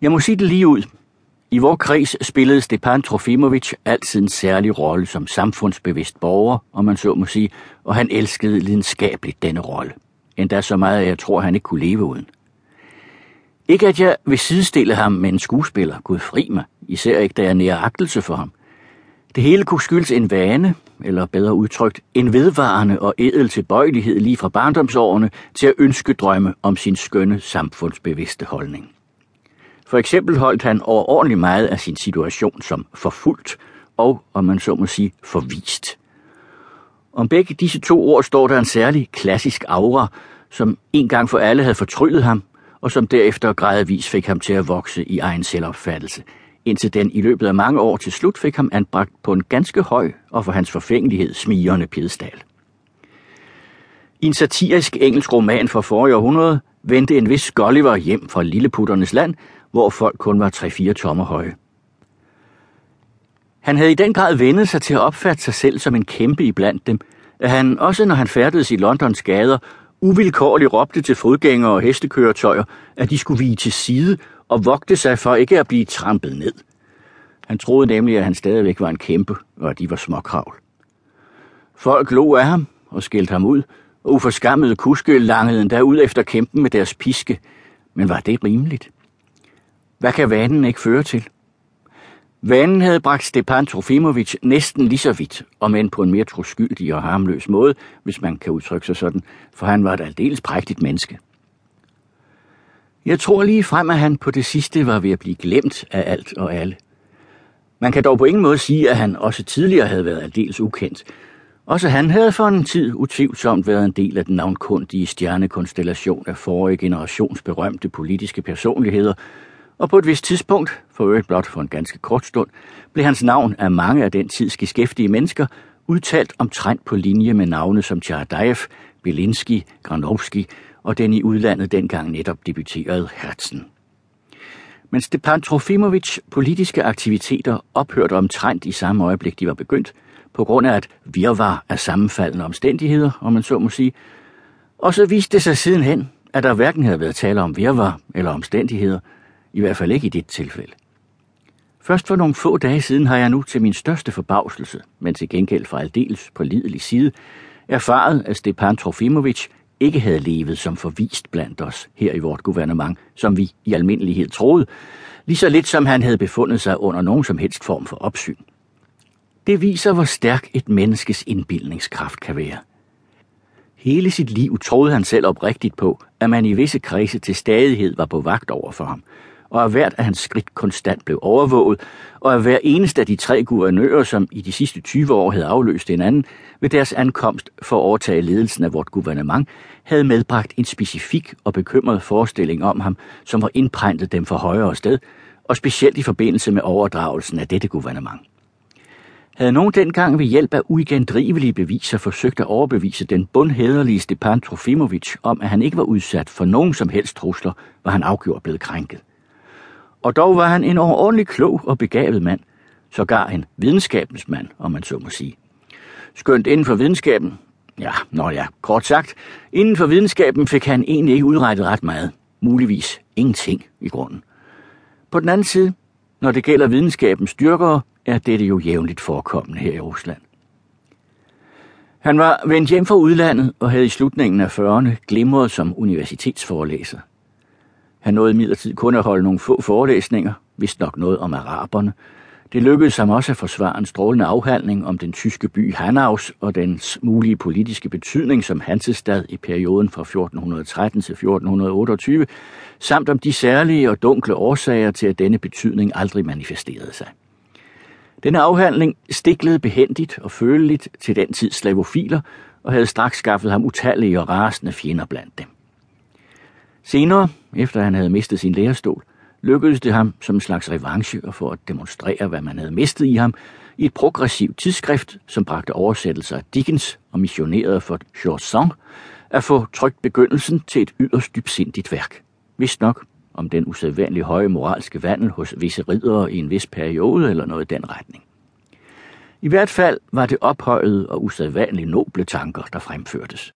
Jeg må sige det lige ud. I vor kreds spillede Stepan Trofimovic altid en særlig rolle som samfundsbevidst borger, om man så må sige, og han elskede lidenskabeligt denne rolle. Endda så meget, at jeg tror, han ikke kunne leve uden. Ikke at jeg vil sidestille ham med en skuespiller, Gud fri mig, især ikke da jeg nærer agtelse for ham. Det hele kunne skyldes en vane, eller bedre udtrykt, en vedvarende og edel tilbøjelighed lige fra barndomsårene til at ønske drømme om sin skønne samfundsbevidste holdning. For eksempel holdt han overordentligt meget af sin situation som forfulgt og, om man så må sige, forvist. Om begge disse to ord står der en særlig klassisk aura, som en gang for alle havde fortryllet ham, og som derefter gradvis fik ham til at vokse i egen selvopfattelse, indtil den i løbet af mange år til slut fik ham anbragt på en ganske høj og for hans forfængelighed smigerne piedestal. I en satirisk engelsk roman fra forrige århundrede vendte en vis Gulliver hjem fra Lilleputternes land, hvor folk kun var 3-4 tommer høje. Han havde i den grad vendet sig til at opfatte sig selv som en kæmpe iblandt dem, at han, også når han færdedes i Londons gader, uvilkårligt råbte til fodgængere og hestekøretøjer, at de skulle vige til side og vogte sig for ikke at blive trampet ned. Han troede nemlig, at han stadigvæk var en kæmpe, og at de var småkravl. Folk lå af ham og skældte ham ud, og uforskammede kuske langede endda ud efter kæmpen med deres piske. Men var det rimeligt? Hvad kan vanen ikke føre til? Vanen havde bragt Stepan Trofimovic næsten lige så vidt, om end på en mere troskyldig og harmløs måde, hvis man kan udtrykke sig sådan, for han var et aldeles prægtigt menneske. Jeg tror lige frem, at han på det sidste var ved at blive glemt af alt og alle. Man kan dog på ingen måde sige, at han også tidligere havde været aldeles ukendt. Også han havde for en tid utvivlsomt været en del af den navnkundige stjernekonstellation af forrige generations berømte politiske personligheder, og på et vist tidspunkt, for øvrigt blot for en ganske kort stund, blev hans navn af mange af den tids beskæftige mennesker udtalt omtrent på linje med navne som Tjardaev, Belinsky, Granovski og den i udlandet dengang netop debuterede Hertzen. Men Stepan Trofimovic politiske aktiviteter ophørte omtrent i samme øjeblik, de var begyndt, på grund af et virvar af sammenfaldende omstændigheder, om man så må sige. Og så viste det sig sidenhen, at der hverken havde været tale om virvar eller omstændigheder, i hvert fald ikke i dit tilfælde. Først for nogle få dage siden har jeg nu til min største forbavselse, men til gengæld fra aldeles på lidelig side, erfaret, at Stepan Trofimovic ikke havde levet som forvist blandt os her i vort guvernement, som vi i almindelighed troede, lige så lidt som han havde befundet sig under nogen som helst form for opsyn. Det viser, hvor stærk et menneskes indbildningskraft kan være. Hele sit liv troede han selv oprigtigt på, at man i visse kredse til stadighed var på vagt over for ham, og at hvert af hans skridt konstant blev overvåget, og at hver eneste af de tre guvernører, som i de sidste 20 år havde afløst hinanden, ved deres ankomst for at overtage ledelsen af vort guvernement, havde medbragt en specifik og bekymret forestilling om ham, som var indprintet dem for højere sted, og specielt i forbindelse med overdragelsen af dette guvernement. Havde nogen dengang ved hjælp af uigendrivelige beviser forsøgt at overbevise den bundhederlige Stepan Trofimovic om, at han ikke var udsat for nogen som helst trusler, var han afgjort blevet krænket. Og dog var han en overordentlig klog og begavet mand, sågar en videnskabens mand, om man så må sige. Skønt inden for videnskaben, ja, når ja, kort sagt, inden for videnskaben fik han egentlig ikke udrettet ret meget. Muligvis ingenting i grunden. På den anden side, når det gælder videnskabens styrker, er dette jo jævnligt forekommende her i Rusland. Han var vendt hjem fra udlandet og havde i slutningen af 40'erne glimret som universitetsforelæser. Han nåede imidlertid kun at holde nogle få forelæsninger, vist nok noget om araberne. Det lykkedes ham også at forsvare en strålende afhandling om den tyske by Hanaus og dens mulige politiske betydning som Hansestad i perioden fra 1413 til 1428, samt om de særlige og dunkle årsager til, at denne betydning aldrig manifesterede sig. Denne afhandling stiklede behendigt og føleligt til den tids slavofiler og havde straks skaffet ham utallige og rasende fjender blandt dem. Senere, efter han havde mistet sin lærestol, lykkedes det ham som en slags revanche og for at demonstrere, hvad man havde mistet i ham, i et progressivt tidsskrift, som bragte oversættelser af Dickens og missionerede for Chaucer, at få trygt begyndelsen til et yderst dybsindigt værk. Vist nok om den usædvanlig høje moralske vandel hos visse ridere i en vis periode eller noget i den retning. I hvert fald var det ophøjet og usædvanligt noble tanker, der fremførtes.